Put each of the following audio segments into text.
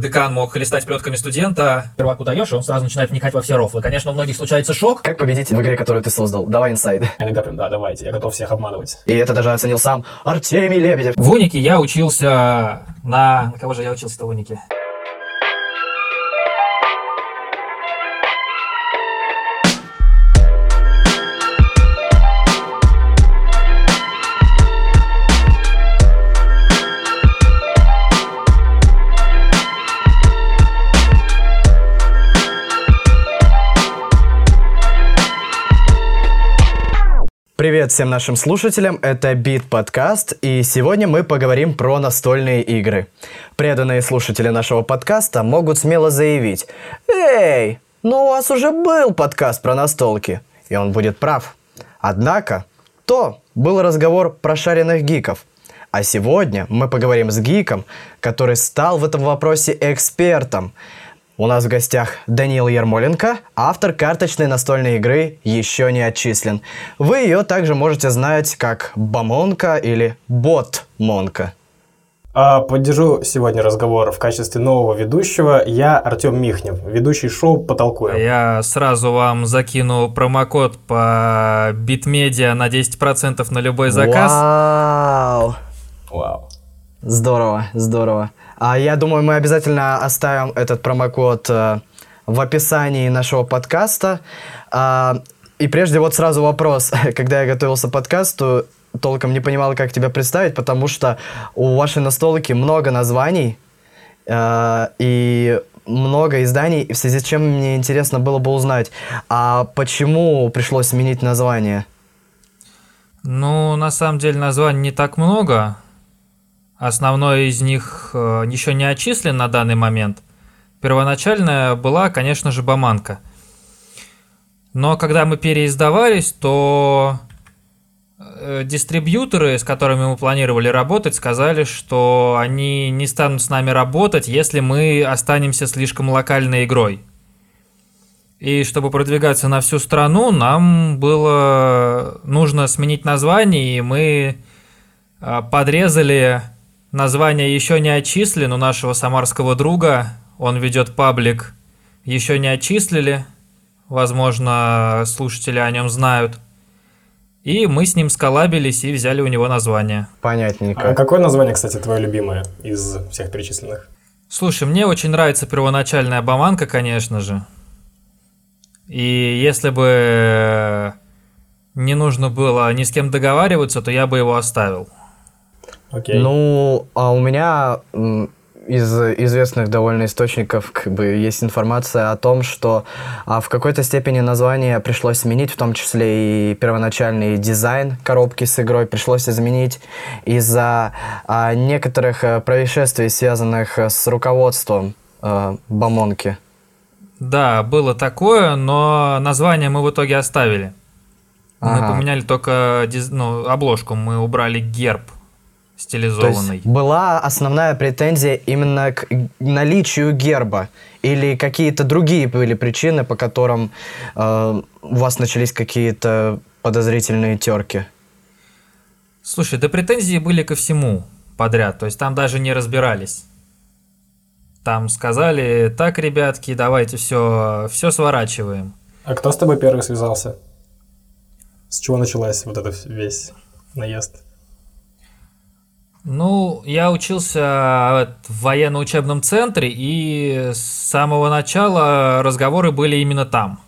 Декан мог хлестать плетками студента. Перваку даешь, и он сразу начинает вникать во все рофлы. Конечно, у многих случается шок. Как победить в игре, которую ты создал? Давай инсайд. Иногда прям, да, давайте, я готов всех обманывать. И это даже оценил сам Артемий Лебедев. В Унике я учился на... На кого же я учился-то в Унике? Привет всем нашим слушателям, это Бит Подкаст, и сегодня мы поговорим про настольные игры. Преданные слушатели нашего подкаста могут смело заявить, «Эй, ну у вас уже был подкаст про настолки», и он будет прав. Однако, то был разговор про шаренных гиков, а сегодня мы поговорим с гиком, который стал в этом вопросе экспертом – у нас в гостях Даниил Ермоленко, автор карточной настольной игры «Еще не отчислен». Вы ее также можете знать как Бамонка или Бот Монка. А поддержу сегодня разговор в качестве нового ведущего. Я Артем Михнев, ведущий шоу «Потолкуем». Я сразу вам закину промокод по Битмедиа на 10% на любой заказ. Вау! Вау. Здорово, здорово. А я думаю, мы обязательно оставим этот промокод э, в описании нашего подкаста. А, и прежде вот сразу вопрос. Когда я готовился к подкасту, толком не понимал, как тебя представить, потому что у вашей настолки много названий э, и много изданий, в связи с чем мне интересно было бы узнать, а почему пришлось сменить название? Ну, на самом деле названий не так много. Основной из них э, еще не отчислен на данный момент. Первоначальная была, конечно же, Баманка. Но когда мы переиздавались, то э, дистрибьюторы, с которыми мы планировали работать, сказали, что они не станут с нами работать, если мы останемся слишком локальной игрой. И чтобы продвигаться на всю страну, нам было нужно сменить название, и мы э, подрезали Название еще не отчислен у нашего самарского друга. Он ведет паблик «Еще не отчислили». Возможно, слушатели о нем знают. И мы с ним сколабились и взяли у него название. Понятненько. А какое название, кстати, твое любимое из всех перечисленных? Слушай, мне очень нравится первоначальная боманка, конечно же. И если бы не нужно было ни с кем договариваться, то я бы его оставил. Окей. Ну, а у меня из известных довольно источников как бы есть информация о том, что а, в какой-то степени название пришлось сменить, в том числе и первоначальный дизайн коробки с игрой пришлось изменить из-за а, некоторых а, происшествий, связанных с руководством а, Бамонки. Да, было такое, но название мы в итоге оставили. Ага. Мы поменяли только диз... ну, обложку, мы убрали герб стилизованный. То есть была основная претензия именно к наличию герба или какие-то другие были причины, по которым э, у вас начались какие-то подозрительные терки? Слушай, да претензии были ко всему подряд, то есть там даже не разбирались. Там сказали, так, ребятки, давайте все, все сворачиваем. А кто с тобой первый связался? С чего началась вот этот весь наезд? Ну, я учился в военно-учебном центре, и с самого начала разговоры были именно там.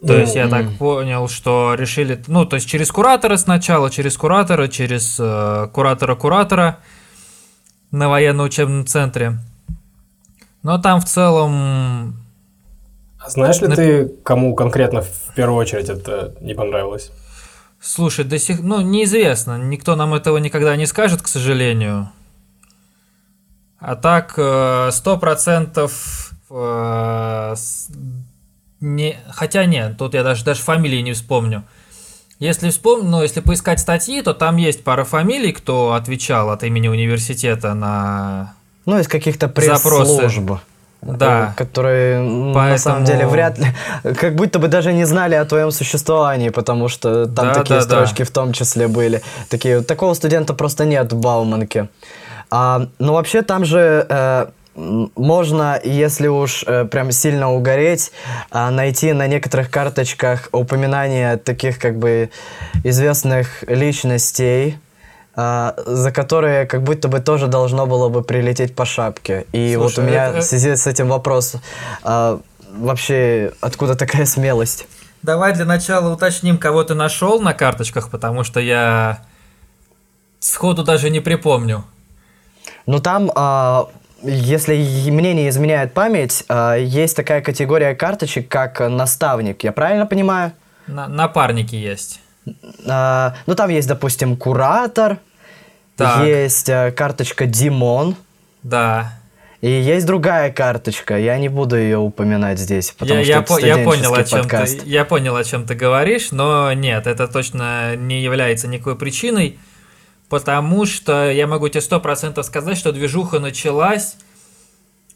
То есть я так понял, что решили, ну, то есть через куратора сначала, через куратора, через э, куратора-куратора на военно-учебном центре. Но там в целом... А знаешь ли на... ты, кому конкретно в первую очередь это не понравилось? Слушай, до сих... Ну, неизвестно. Никто нам этого никогда не скажет, к сожалению. А так, э, сто процентов... Э, не... Хотя нет, тут я даже, даже фамилии не вспомню. Если вспомню, ну, если поискать статьи, то там есть пара фамилий, кто отвечал от имени университета на Ну, из каких-то пресс-служб. Да. Которые Поэтому... на самом деле вряд ли, как будто бы даже не знали о твоем существовании, потому что там да, такие да, строчки да. в том числе были. Такие, такого студента просто нет в Бауманке. А, ну, вообще, там же э, можно, если уж э, прям сильно угореть, э, найти на некоторых карточках упоминания таких как бы известных личностей, э, за которые как будто бы тоже должно было бы прилететь по шапке. И Слушай, вот у меня это- в связи с этим вопрос. э, вообще, откуда такая смелость? Давай для начала уточним, кого ты нашел на карточках, потому что я сходу даже не припомню. Ну там, а, если мне не изменяет память, а, есть такая категория карточек, как наставник. Я правильно понимаю? На- напарники есть. А, ну там есть, допустим, куратор, Так. есть а, карточка Димон, Да. и есть другая карточка. Я не буду ее упоминать здесь, потому Я, что я, это по- я понял, о чем подкаст. ты, я понял, о чем ты говоришь, но нет, это точно не является никакой причиной, потому что я могу тебе сто процентов сказать, что движуха началась э,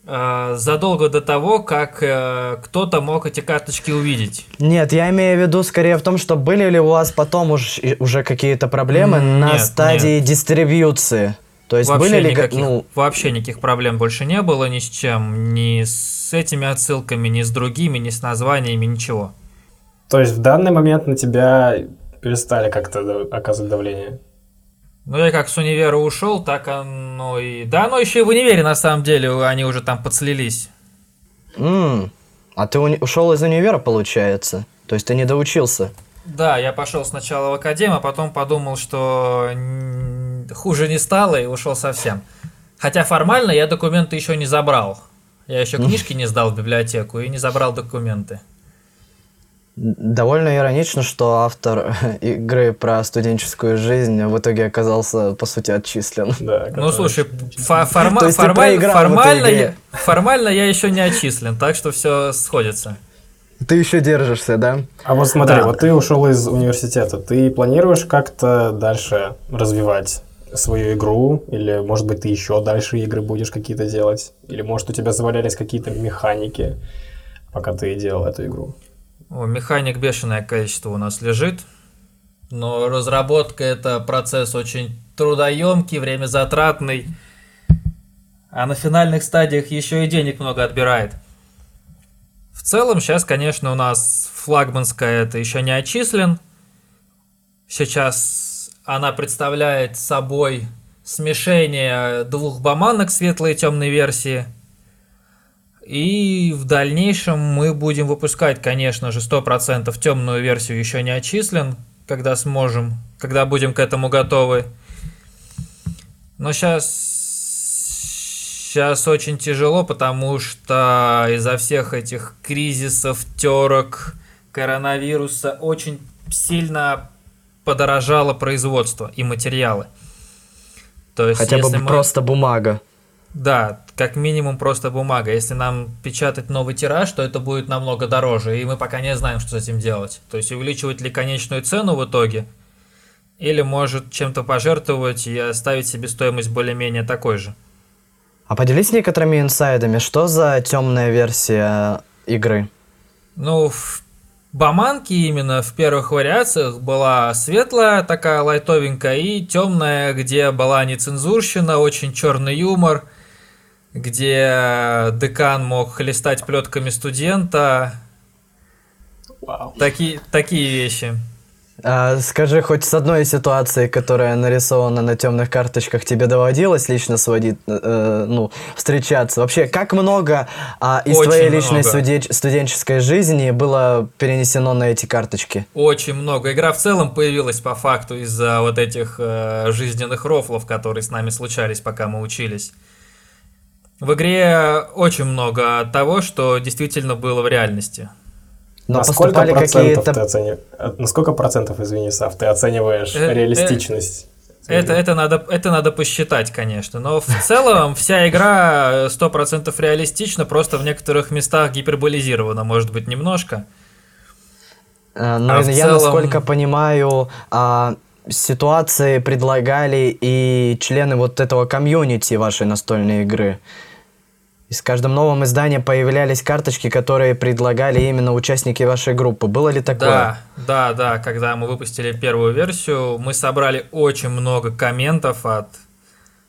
задолго до того, как э, кто-то мог эти карточки увидеть. Нет, я имею в виду скорее в том, что были ли у вас потом уж, уже какие-то проблемы М, на нет, стадии дистрибьюции. То есть вообще, были ли как- никаких, ну, вообще никаких проблем больше не было ни с чем, ни с этими отсылками, ни с другими, ни с названиями, ничего. То есть в данный момент на тебя перестали как-то оказывать давление? Ну, я как с универа ушел, так оно и... Да, оно еще и в универе, на самом деле, они уже там подслились. М, А ты уни- ушел из универа, получается? То есть ты не доучился? Да, я пошел сначала в академ, а потом подумал, что хуже не стало и ушел совсем. Хотя формально я документы еще не забрал. Я еще книжки не сдал в библиотеку и не забрал документы. Довольно иронично, что автор игры про студенческую жизнь в итоге оказался, по сути, отчислен. Да, Ну, слушай, фо- форма- формаль- формально, я, формально я еще не отчислен, так что все сходится. Ты еще держишься, да? А вот смотри, Да. вот ты ушел из университета, ты планируешь как-то дальше развивать свою игру? Или, может быть, ты еще дальше игры будешь какие-то делать? Или, может, у тебя завалялись какие-то механики, пока ты делал эту игру? О, механик бешеное количество у нас лежит, но разработка это процесс очень трудоемкий, время затратный, а на финальных стадиях еще и денег много отбирает. В целом сейчас, конечно, у нас флагманская это еще не отчислен. Сейчас она представляет собой смешение двух боманок светлой и темной версии. И в дальнейшем мы будем выпускать, конечно же, 100% темную версию еще не отчислен, когда сможем, когда будем к этому готовы. Но сейчас, сейчас очень тяжело, потому что из-за всех этих кризисов, терок, коронавируса очень сильно подорожало производство и материалы. То есть, Хотя бы мы- просто бумага. Да, как минимум просто бумага. Если нам печатать новый тираж, то это будет намного дороже, и мы пока не знаем, что с этим делать. То есть увеличивать ли конечную цену в итоге, или может чем-то пожертвовать и оставить себе стоимость более-менее такой же. А поделись некоторыми инсайдами, что за темная версия игры? Ну, в Баманке именно в первых вариациях была светлая, такая лайтовенькая, и темная, где была нецензурщина, очень черный юмор, где декан мог хлестать плетками студента, Вау. такие, такие вещи. А, скажи, хоть с одной ситуации, которая нарисована на темных карточках, тебе доводилось лично сводить, э, ну, встречаться? Вообще, как много а, из Очень твоей личной много. студен- студенческой жизни было перенесено на эти карточки? Очень много. Игра в целом появилась по факту из-за вот этих э, жизненных рофлов, которые с нами случались, пока мы учились. В игре очень много того, что действительно было в реальности. Но на сколько поступали процентов ты оцениваешь? На сколько процентов, извини, Сав, ты оцениваешь Э, э, реалистичность? Это, это, надо, это надо посчитать, конечно. Но в целом вся игра э, 100% реалистична, просто в некоторых местах гиперболизирована, может быть, немножко. Э, Но А в я, целом- насколько понимаю, а, ситуации предлагали и члены вот этого комьюнити вашей настольной игры. И с каждым новым изданием появлялись карточки, которые предлагали именно участники вашей группы. Было ли такое? Да, да, да. Когда мы выпустили первую версию, мы собрали очень много комментов от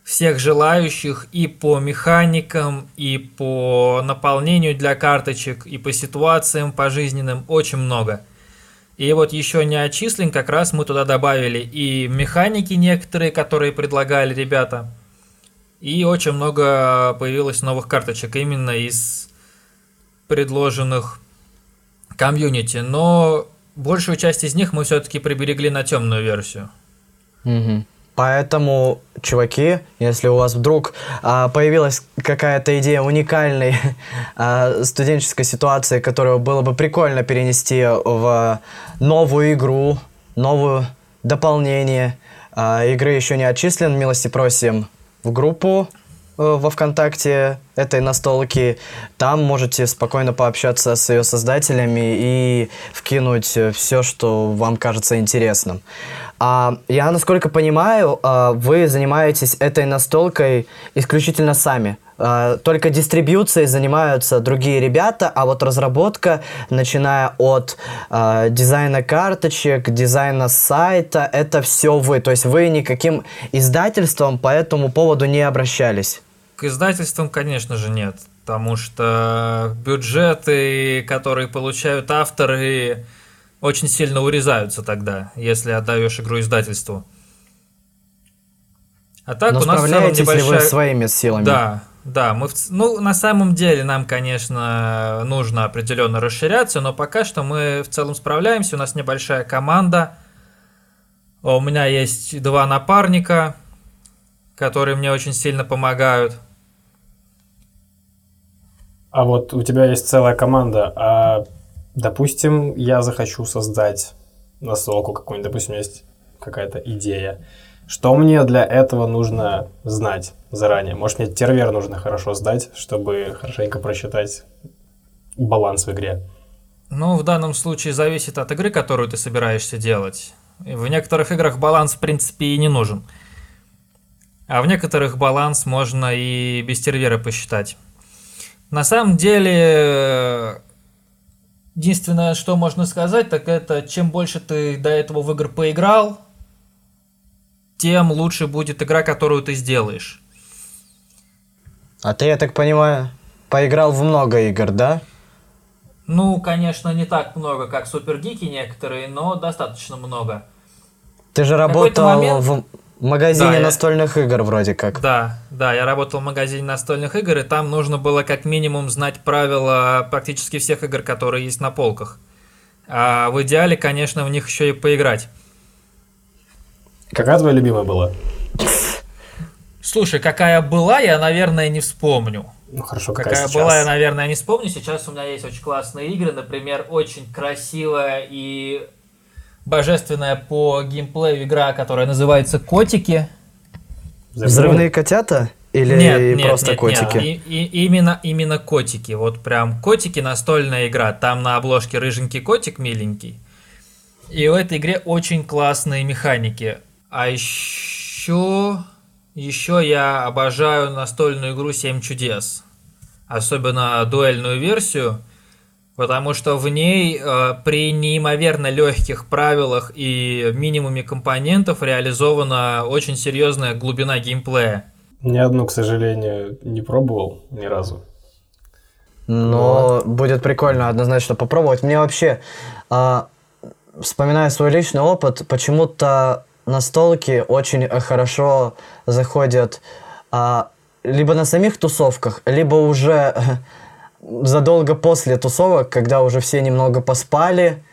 всех желающих и по механикам, и по наполнению для карточек, и по ситуациям по жизненным очень много. И вот еще не отчислен, как раз мы туда добавили и механики некоторые, которые предлагали ребята, и очень много появилось новых карточек именно из предложенных комьюнити. Но большую часть из них мы все-таки приберегли на темную версию. Угу. Поэтому, чуваки, если у вас вдруг а, появилась какая-то идея уникальной а, студенческой ситуации, которую было бы прикольно перенести в новую игру, новую дополнение, а, игры еще не отчислен, милости просим в группу э, во ВКонтакте этой настолки. Там можете спокойно пообщаться с ее создателями и вкинуть все, что вам кажется интересным. А, я, насколько понимаю, а, вы занимаетесь этой настолкой исключительно сами. А, только дистрибьюцией занимаются другие ребята, а вот разработка, начиная от а, дизайна карточек, дизайна сайта, это все вы. То есть вы никаким издательством по этому поводу не обращались. К издательствам, конечно же, нет. Потому что бюджеты, которые получают авторы, очень сильно урезаются тогда, если отдаешь игру издательству. А так Но у нас в целом небольшая... вы своими силами? Да, да, мы в... ну на самом деле нам, конечно, нужно определенно расширяться, но пока что мы в целом справляемся. У нас небольшая команда. У меня есть два напарника, которые мне очень сильно помогают. А вот у тебя есть целая команда, а Допустим, я захочу создать настолку какую-нибудь, допустим, есть какая-то идея. Что мне для этого нужно знать заранее? Может, мне тервер нужно хорошо сдать, чтобы хорошенько просчитать баланс в игре? Ну, в данном случае зависит от игры, которую ты собираешься делать. В некоторых играх баланс, в принципе, и не нужен. А в некоторых баланс можно и без тервера посчитать. На самом деле, Единственное, что можно сказать, так это чем больше ты до этого в игр поиграл, тем лучше будет игра, которую ты сделаешь. А ты, я так понимаю, поиграл в много игр, да? Ну, конечно, не так много, как Супергики некоторые, но достаточно много. Ты же работал момент... в в магазине да, настольных я... игр вроде как. Да, да, я работал в магазине настольных игр, и там нужно было как минимум знать правила практически всех игр, которые есть на полках. А в идеале, конечно, в них еще и поиграть. Какая твоя любимая была? Слушай, какая была, я, наверное, не вспомню. Ну хорошо, какая, какая сейчас? была, я, наверное, не вспомню. Сейчас у меня есть очень классные игры, например, очень красивая и божественная по геймплею игра, которая называется «Котики». Взрывные котята? Или нет, нет, просто нет, котики? Нет. И, и, именно, именно котики. Вот прям котики настольная игра. Там на обложке рыженький котик миленький. И в этой игре очень классные механики. А еще, еще я обожаю настольную игру «Семь чудес». Особенно дуэльную версию – Потому что в ней э, при неимоверно легких правилах и минимуме компонентов реализована очень серьезная глубина геймплея. Ни одну, к сожалению, не пробовал ни разу. Но вот. будет прикольно однозначно попробовать. Мне вообще, э, вспоминая свой личный опыт, почему-то настолки очень хорошо заходят э, либо на самих тусовках, либо уже задолго после тусовок, когда уже все немного поспали,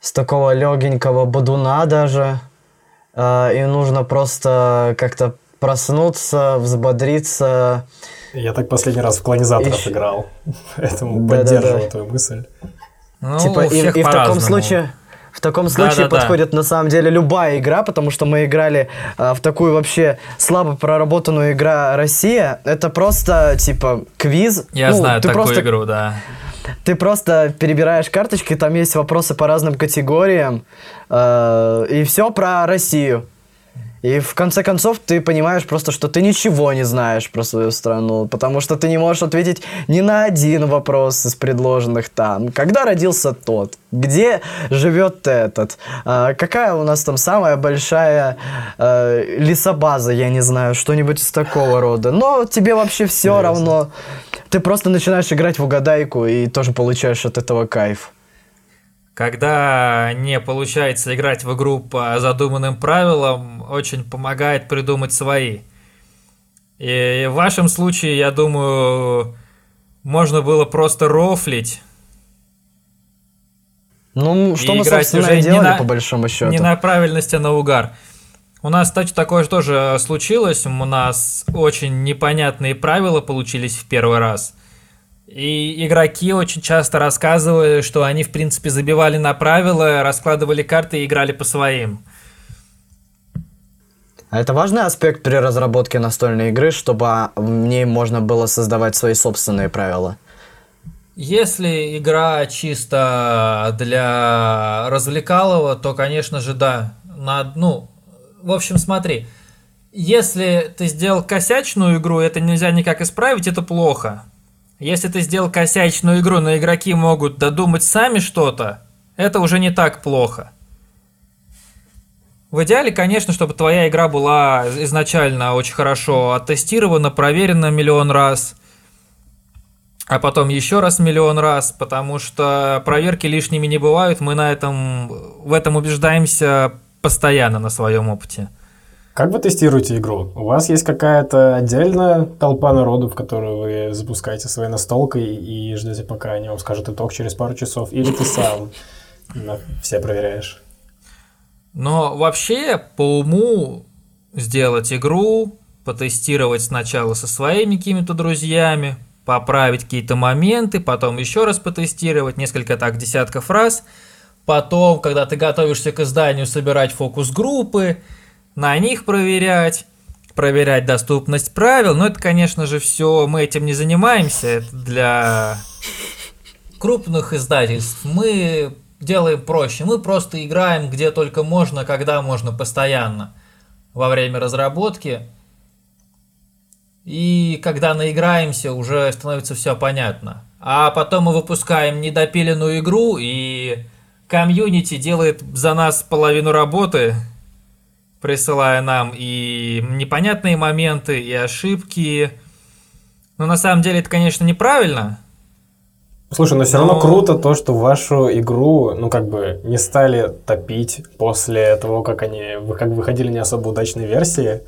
с такого легенького бодуна даже, э, и нужно просто как-то проснуться, взбодриться. Я так последний раз в клонизаторов и... играл, поэтому да, поддерживаю да, да. твою мысль. Ну, типа, и, и в таком случае в таком случае да, да, подходит на самом деле любая игра, потому что мы играли а, в такую вообще слабо проработанную игра Россия. Это просто типа квиз. Я ну, знаю ты такую просто, игру, да. Ты просто перебираешь карточки, там есть вопросы по разным категориям, э, и все про Россию. И в конце концов ты понимаешь просто, что ты ничего не знаешь про свою страну, потому что ты не можешь ответить ни на один вопрос из предложенных там. Когда родился тот? Где живет этот? А, какая у нас там самая большая а, лесобаза, я не знаю, что-нибудь из такого рода. Но тебе вообще все равно. Ты просто начинаешь играть в угадайку и тоже получаешь от этого кайф. Когда не получается играть в игру по задуманным правилам, очень помогает придумать свои. И в вашем случае, я думаю, можно было просто рофлить. Ну, что мы, собственно, уже и делали, на, по большому счету. Не на правильности, а на угар. У нас, кстати, такое же тоже случилось. У нас очень непонятные правила получились в первый раз. И игроки очень часто рассказывали, что они, в принципе, забивали на правила, раскладывали карты и играли по своим. А это важный аспект при разработке настольной игры, чтобы в ней можно было создавать свои собственные правила? Если игра чисто для развлекалого, то, конечно же, да. На, ну, в общем, смотри. Если ты сделал косячную игру, это нельзя никак исправить, это плохо. Если ты сделал косячную игру, но игроки могут додумать сами что-то, это уже не так плохо. В идеале, конечно, чтобы твоя игра была изначально очень хорошо оттестирована, проверена миллион раз, а потом еще раз миллион раз, потому что проверки лишними не бывают, мы на этом, в этом убеждаемся постоянно на своем опыте. Как вы тестируете игру? У вас есть какая-то отдельная толпа народу, в которую вы запускаете своей настолкой и ждете, пока они вам скажут итог через пару часов? Или ты сам все проверяешь? Но вообще, по уму, сделать игру, потестировать сначала со своими какими-то друзьями, поправить какие-то моменты, потом еще раз потестировать, несколько так десятков раз. Потом, когда ты готовишься к изданию, собирать фокус-группы, на них проверять, проверять доступность правил. Но это, конечно же, все мы этим не занимаемся. Это для крупных издательств. Мы делаем проще. Мы просто играем где только можно, когда можно, постоянно во время разработки. И когда наиграемся, уже становится все понятно. А потом мы выпускаем недопиленную игру, и комьюнити делает за нас половину работы, присылая нам и непонятные моменты, и ошибки. Но на самом деле это, конечно, неправильно. Слушай, но все но... равно круто то, что вашу игру, ну, как бы, не стали топить после того, как они как выходили не особо удачные версии.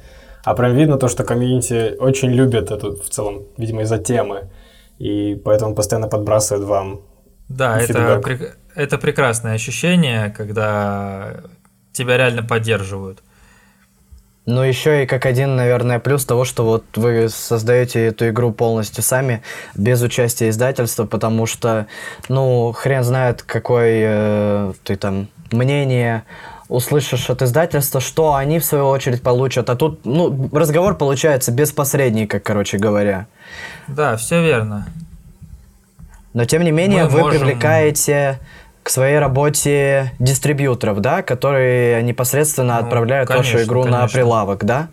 А прям видно то, что комьюнити очень любит эту, в целом, видимо, из-за темы. И поэтому постоянно подбрасывают вам Да, это, это прекрасное ощущение, когда тебя реально поддерживают. Ну, еще и как один, наверное, плюс того, что вот вы создаете эту игру полностью сами, без участия издательства, потому что, ну, хрен знает, какое э, ты там мнение услышишь от издательства, что они в свою очередь получат. А тут, ну, разговор получается без посредника, короче говоря. Да, все верно. Но тем не менее, Мы вы можем... привлекаете к своей работе дистрибьюторов, да, которые непосредственно ну, отправляют конечно, вашу игру конечно. на прилавок, да?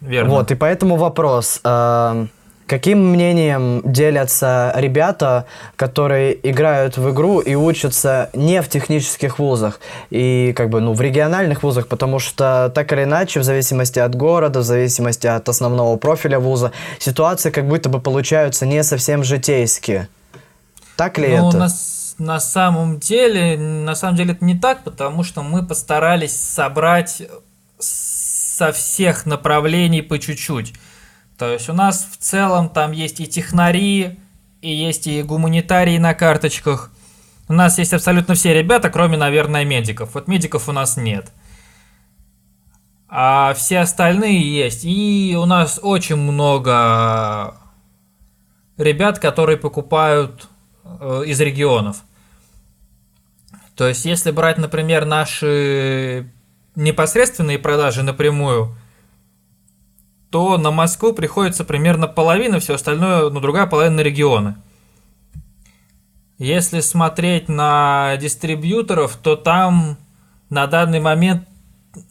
Верно. Вот, и поэтому вопрос. Э, каким мнением делятся ребята, которые играют в игру и учатся не в технических вузах, и как бы, ну, в региональных вузах, потому что так или иначе, в зависимости от города, в зависимости от основного профиля вуза, ситуации как будто бы получаются не совсем житейские. Так ли ну, это? У нас на самом деле, на самом деле это не так, потому что мы постарались собрать со всех направлений по чуть-чуть. То есть у нас в целом там есть и технари, и есть и гуманитарии на карточках. У нас есть абсолютно все ребята, кроме, наверное, медиков. Вот медиков у нас нет. А все остальные есть. И у нас очень много ребят, которые покупают из регионов. То есть, если брать, например, наши непосредственные продажи напрямую, то на Москву приходится примерно половина, все остальное, ну, другая половина на регионы. Если смотреть на дистрибьюторов, то там на данный момент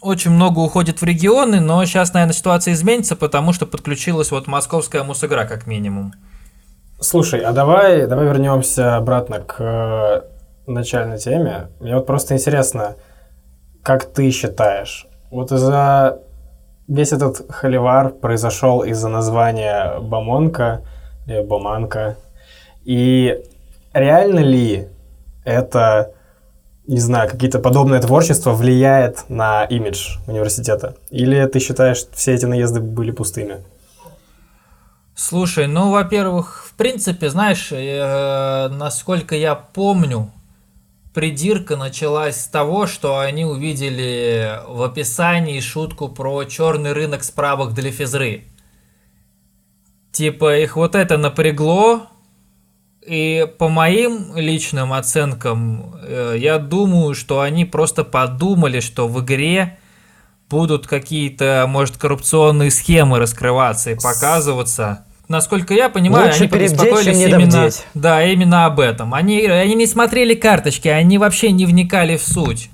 очень много уходит в регионы, но сейчас, наверное, ситуация изменится, потому что подключилась вот московская мусигра как минимум. Слушай, а давай, давай вернемся обратно к э, начальной теме. Мне вот просто интересно, как ты считаешь, вот из-за весь этот холивар произошел из-за названия Бамонка или Боманка, и реально ли это, не знаю, какие-то подобное творчество влияет на имидж университета? Или ты считаешь, все эти наезды были пустыми? Слушай, ну, во-первых, принципе, знаешь, э, насколько я помню, придирка началась с того, что они увидели в описании шутку про черный рынок справок для физры. Типа их вот это напрягло, и по моим личным оценкам, э, я думаю, что они просто подумали, что в игре будут какие-то, может, коррупционные схемы раскрываться и показываться насколько я понимаю, Лучше они побеспокоились не именно, добдеть. да, именно об этом. Они, они не смотрели карточки, они вообще не вникали в суть.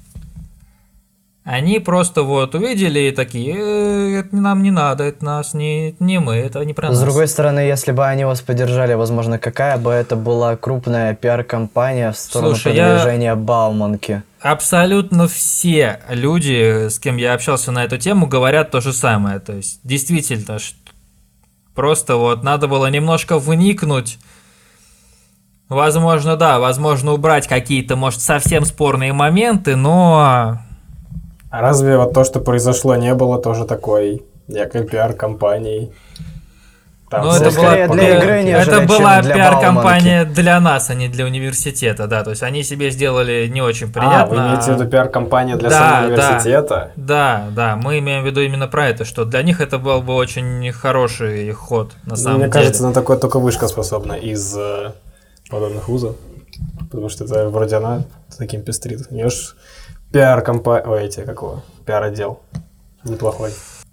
Они просто вот увидели и такие, «Э, это нам не надо, это нас не, не мы, это не про нас. С другой стороны, если бы они вас поддержали, возможно, какая бы это была крупная пиар-компания в сторону Слушай, я- продвижения Бауманки. Абсолютно все люди, с кем я общался на эту тему, говорят то же самое. То есть, действительно, ш- просто вот надо было немножко вникнуть. Возможно, да, возможно, убрать какие-то, может, совсем спорные моменты, но А разве вот то, что произошло, не было тоже такой некой пиар-компанией? Там Ну, это была для игры, нежели это была пиар-компания для нас, а не для университета, да. То есть они себе сделали не очень А, приятно. вы имеете в виду пиар-компания для Да, самого да. университета? Да, да, мы имеем в виду именно про это, что для них это был бы очень хороший ход, на самом Мне деле. кажется, на такое только вышка способна из э, подобных вузов. Потому что это вроде она с таким пестрит. У нее ж пиар-компания... Ой, эти, какого? Пиар-отдел. Неплохой.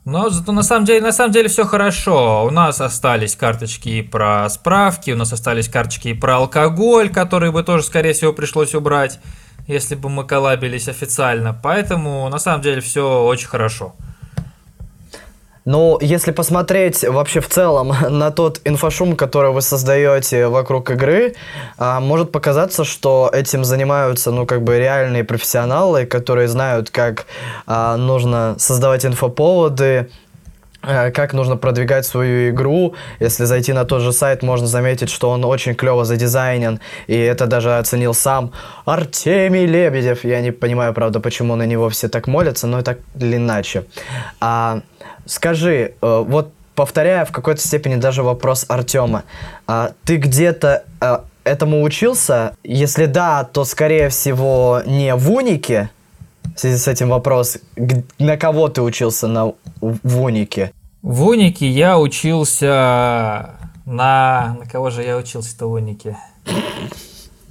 Но зато на самом деле, на самом деле все хорошо. У нас остались карточки про справки, у нас остались карточки про алкоголь, которые бы тоже, скорее всего, пришлось убрать, если бы мы коллабились официально. Поэтому на самом деле все очень хорошо. Ну, если посмотреть вообще в целом на тот инфошум, который вы создаете вокруг игры, а, может показаться, что этим занимаются, ну, как бы реальные профессионалы, которые знают, как а, нужно создавать инфоповоды, как нужно продвигать свою игру. Если зайти на тот же сайт, можно заметить, что он очень клево задизайнен, и это даже оценил сам Артемий Лебедев. Я не понимаю, правда, почему на него все так молятся, но так или иначе. А, скажи, э, вот повторяя в какой-то степени даже вопрос Артема, а, ты где-то э, этому учился? Если да, то скорее всего не в Унике, в связи с этим вопрос, на кого ты учился на, в Унике? В Унике я учился на... На кого же я учился-то в Унике?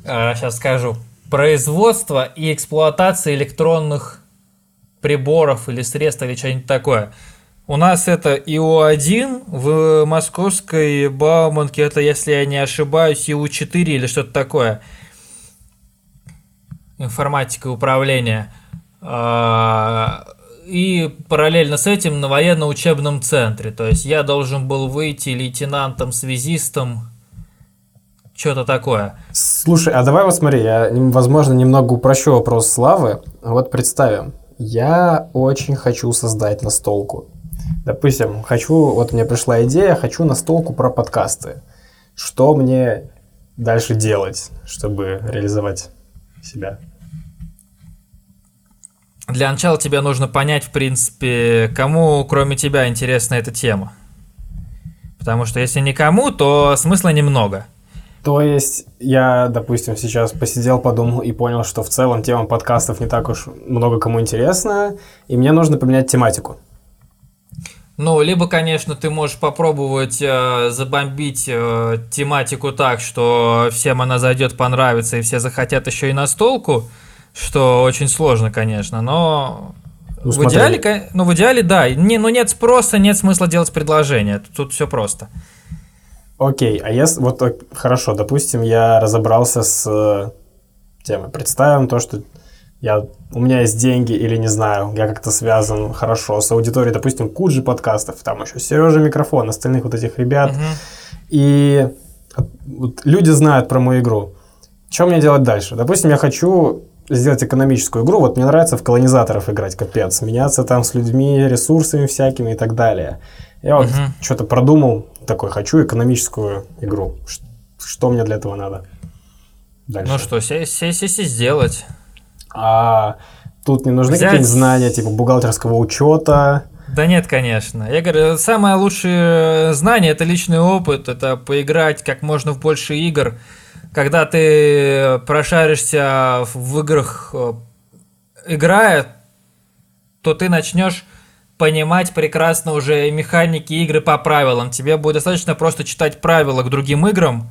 сейчас скажу. Производство и эксплуатация электронных приборов или средств или что-нибудь такое. У нас это ИО-1, в московской Бауманке это, если я не ошибаюсь, ИУ-4 или что-то такое. Информатика и управление. А, И параллельно с этим на военно-учебном центре. То есть я должен был выйти лейтенантом, связистом, что-то такое. Слушай, а давай вот смотри, я, возможно, немного упрощу вопрос Славы. Вот представим, я очень хочу создать настолку. Допустим, хочу, вот мне пришла идея, хочу настолку про подкасты. Что мне дальше делать, чтобы реализовать себя? Для начала тебе нужно понять, в принципе, кому, кроме тебя, интересна эта тема. Потому что если никому, то смысла немного. То есть я, допустим, сейчас посидел, подумал и понял, что в целом тема подкастов не так уж много кому интересна, и мне нужно поменять тематику. Ну, либо, конечно, ты можешь попробовать э, забомбить э, тематику так, что всем она зайдет, понравится, и все захотят еще и настолку, что очень сложно, конечно, но Ну, в идеале, ну, в идеале, да. Не, ну, нет спроса, нет смысла делать предложение. Тут, все просто. Окей, а если вот хорошо, допустим, я разобрался с э, темой. Представим то, что я, у меня есть деньги или не знаю, я как-то связан хорошо с аудиторией, допустим, Куджи подкастов, там еще Сережа микрофон, остальных вот этих ребят. Мгм. И вот люди знают про мою игру. Что мне делать дальше? Допустим, я хочу сделать экономическую игру. Вот мне нравится в колонизаторов играть, капец. Меняться там с людьми, ресурсами всякими и так далее. Я вот Мгм. что-то продумал, такой, хочу экономическую игру. Что мне для этого надо? Дальше. Ну что, сесть и сделать. А тут не нужны Взять- какие-нибудь знания, типа бухгалтерского учета. Да нет, конечно. Я говорю, самое лучшее знание это личный опыт, это поиграть как можно в больше игр. Когда ты прошаришься в играх, э, играя, то ты начнешь понимать прекрасно уже механики игры по правилам. Тебе будет достаточно просто читать правила к другим играм,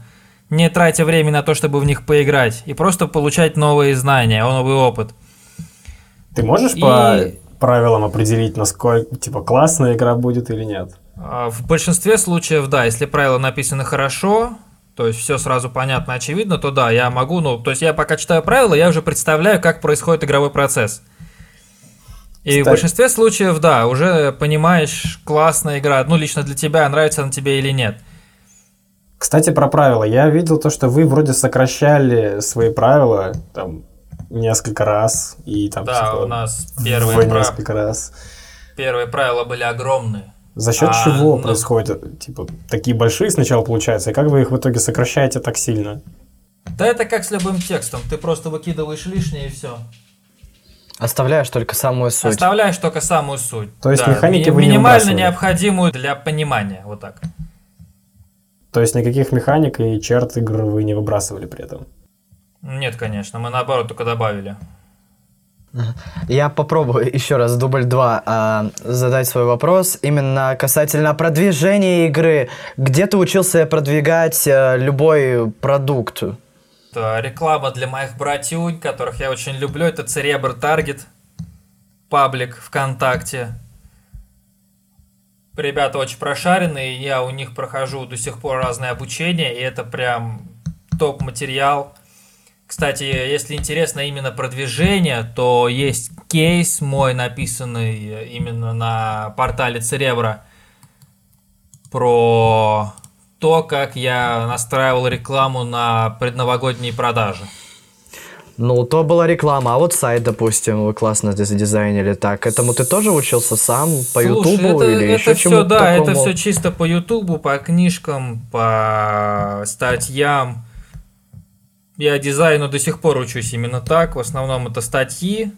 не тратя время на то, чтобы в них поиграть, и просто получать новые знания, новый опыт. Ты можешь И- по правилам определить, насколько, типа, классная игра будет или нет? А, В большинстве случаев, да, если правила написаны хорошо, то есть все сразу понятно, очевидно, то да, я могу, ну, то есть я пока читаю правила, я уже представляю, как происходит игровой процесс. И в Кстати- большинстве случаев, да, уже понимаешь, классная игра, ну, лично для тебя, нравится она тебе или нет. Кстати, про правила. Я видел то, что вы вроде сокращали свои правила там несколько раз и там Да, типа, у нас в первые, несколько раз. первые правила были огромные. За счет А, чего ну- происходит? Типа такие большие сначала получаются, и как вы их в итоге сокращаете так сильно? Да это как с любым текстом, ты просто выкидываешь лишнее и все. Оставляешь только самую суть. Оставляешь только самую суть. То есть Да, механики вы не Минимально выбрасывали? необходимую для понимания, вот так. То есть никаких механик и черт игр вы не выбрасывали при этом. Нет, конечно, мы наоборот только добавили. Я попробую еще раз дубль 2 задать свой вопрос именно касательно продвижения игры. Где ты учился продвигать э, любой продукт? Это реклама для моих братюнь, которых я очень люблю. Это Церебр Таргет, паблик ВКонтакте. Ребята очень прошаренные, я у них прохожу до сих пор разные обучения, и это прям топ-материал. Кстати, если интересно именно продвижение, то есть кейс мой, написанный именно на портале Церебра, про то, как я настраивал рекламу на предновогодние продажи. Ну, то была реклама, а вот сайт, допустим, вы классно здесь дизайнили. Так, этому ты тоже учился сам по Слушай, Ютубу это, или это еще чему-то да, это такому? все чисто по Ютубу, по книжкам, по статьям. Я дизайну до сих пор учусь именно так. В основном это статьи,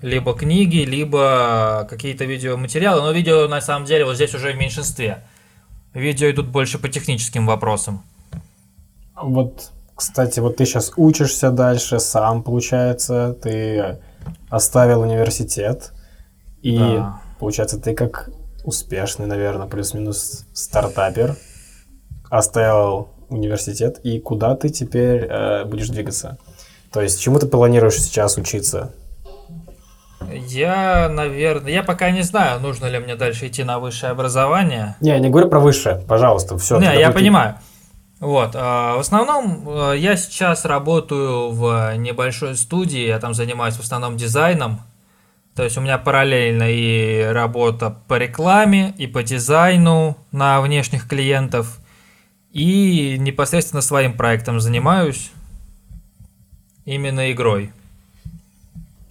либо книги, либо какие-то видеоматериалы. Но видео на самом деле вот здесь уже в меньшинстве. Видео идут больше по техническим вопросам. Вот, кстати, вот ты сейчас учишься дальше сам, получается, ты оставил университет, и, Да. получается, ты как успешный, наверное, плюс-минус стартапер, оставил университет, и куда ты теперь э, будешь двигаться? То есть, чему ты планируешь сейчас учиться? Я, наверное, я пока не знаю, нужно ли мне дальше идти на высшее образование. Не, я не говорю про высшее, пожалуйста, все. Не, я понимаю. Вот, а, в основном а, я сейчас работаю в небольшой студии, я там занимаюсь в основном дизайном. То есть у меня параллельно и работа по рекламе, и по дизайну на внешних клиентов, и непосредственно своим проектом занимаюсь, именно игрой.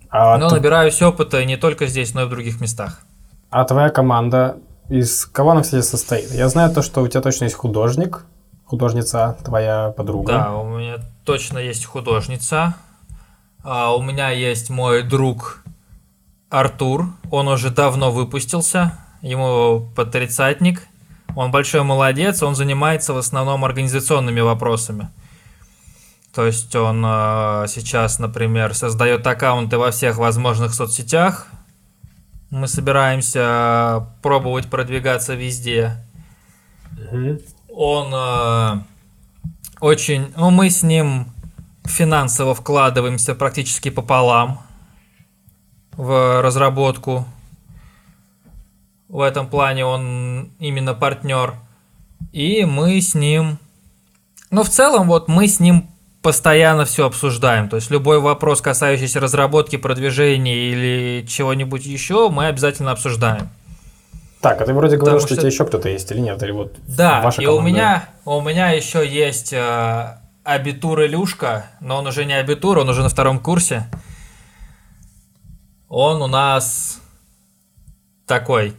А, Но т- набираюсь опыта не только здесь, но и в других местах. а твоя команда, из кого она, кстати, состоит? Я знаю то, что у тебя точно есть художник, художница, твоя подруга. Да, у меня точно есть художница. А, у меня есть мой друг Артур. Он уже давно выпустился. Ему под тридцатник. Он большой молодец. Он занимается в основном организационными вопросами. То есть он э, сейчас, например, создает аккаунты во всех возможных соцсетях. Мы собираемся пробовать продвигаться везде Мгм. он э, очень, ну мы с ним финансово вкладываемся практически пополам в разработку. В этом плане он именно партнер. И мы с ним, ну в целом вот мы с ним постоянно все обсуждаем. То есть любой вопрос, касающийся разработки, продвижения или чего-нибудь еще, мы обязательно обсуждаем. Так, а ты вроде говорил, что, что у тебя еще кто-то есть или нет? Или вот да, ваша и команда? у меня, у меня еще есть э, абитур Илюшка, но он уже не абитур, он уже на втором курсе. Он у нас такой,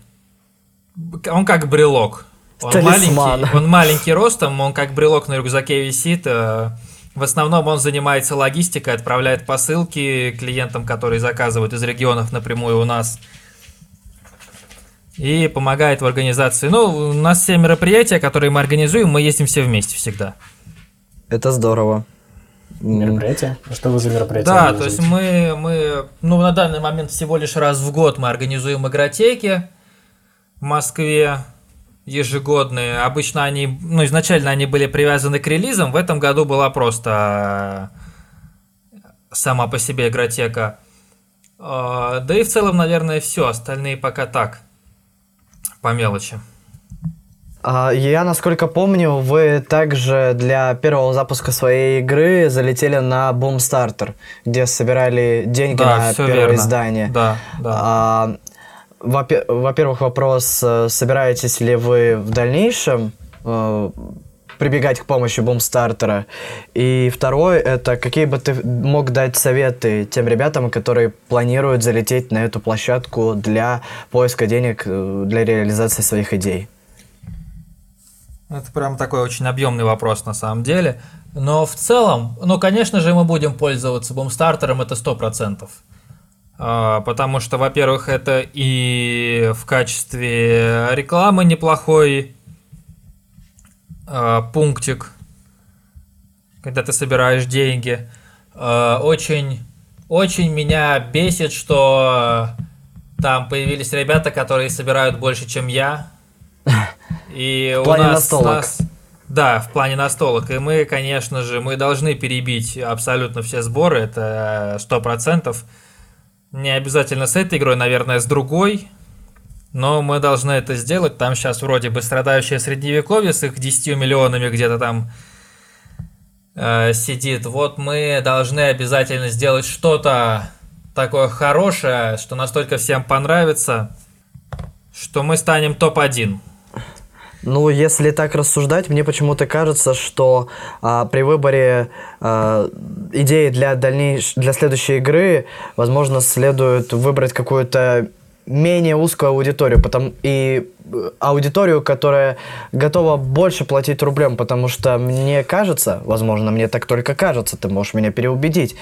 он как брелок. Он маленький, он маленький ростом, он как брелок на рюкзаке висит. Э, в основном он занимается логистикой, отправляет посылки клиентам, которые заказывают из регионов напрямую у нас. И помогает в организации. Ну, у нас все мероприятия, которые мы организуем, мы ездим все вместе всегда. Это здорово. Мероприятие? А что вы за мероприятие? Да, то есть мы, мы, ну, на данный момент всего лишь раз в год мы организуем игротеки в Москве ежегодные. Обычно они, ну, изначально они были привязаны к релизам. В этом году была просто э, сама по себе игротека. Э, да и в целом, наверное, все. Остальные пока так, по мелочи. А, я, насколько помню, вы также для первого запуска своей игры залетели на Boomstarter, где собирали деньги да, на первое верно. издание. Да, да. А, во-первых, вопрос, э, собираетесь ли вы в дальнейшем э, прибегать к помощи бомстартера? И второй, это какие бы ты мог дать советы тем ребятам, которые планируют залететь на эту площадку для поиска денег э, для реализации своих идей? Это прям такой очень объемный вопрос на самом деле. Но в целом, ну, конечно же, мы будем пользоваться бомстартером, это сто процентов. А, потому что, во-первых, это и в качестве рекламы неплохой а, пунктик, когда ты собираешь деньги. А, очень, очень меня бесит, что там появились ребята, которые собирают больше, чем я. И в плане у нас, настолок. Нас, да, в плане настолок. И мы, конечно же, мы должны перебить абсолютно все сборы, это сто процентов. Не обязательно с этой игрой, наверное, с другой. Но мы должны это сделать. Там сейчас вроде бы страдающее средневековье с их 10 миллионами где-то там э, сидит. Вот мы должны обязательно сделать что-то такое хорошее, что настолько всем понравится, что мы станем топ-1. Ну, если так рассуждать, мне почему-то кажется, что а, при выборе а, идеи для дальнейш... для следующей игры, возможно, следует выбрать какую-то менее узкую аудиторию, потому и э, аудиторию, которая готова больше платить рублем, потому что мне кажется, возможно, мне так только кажется, ты можешь меня переубедить,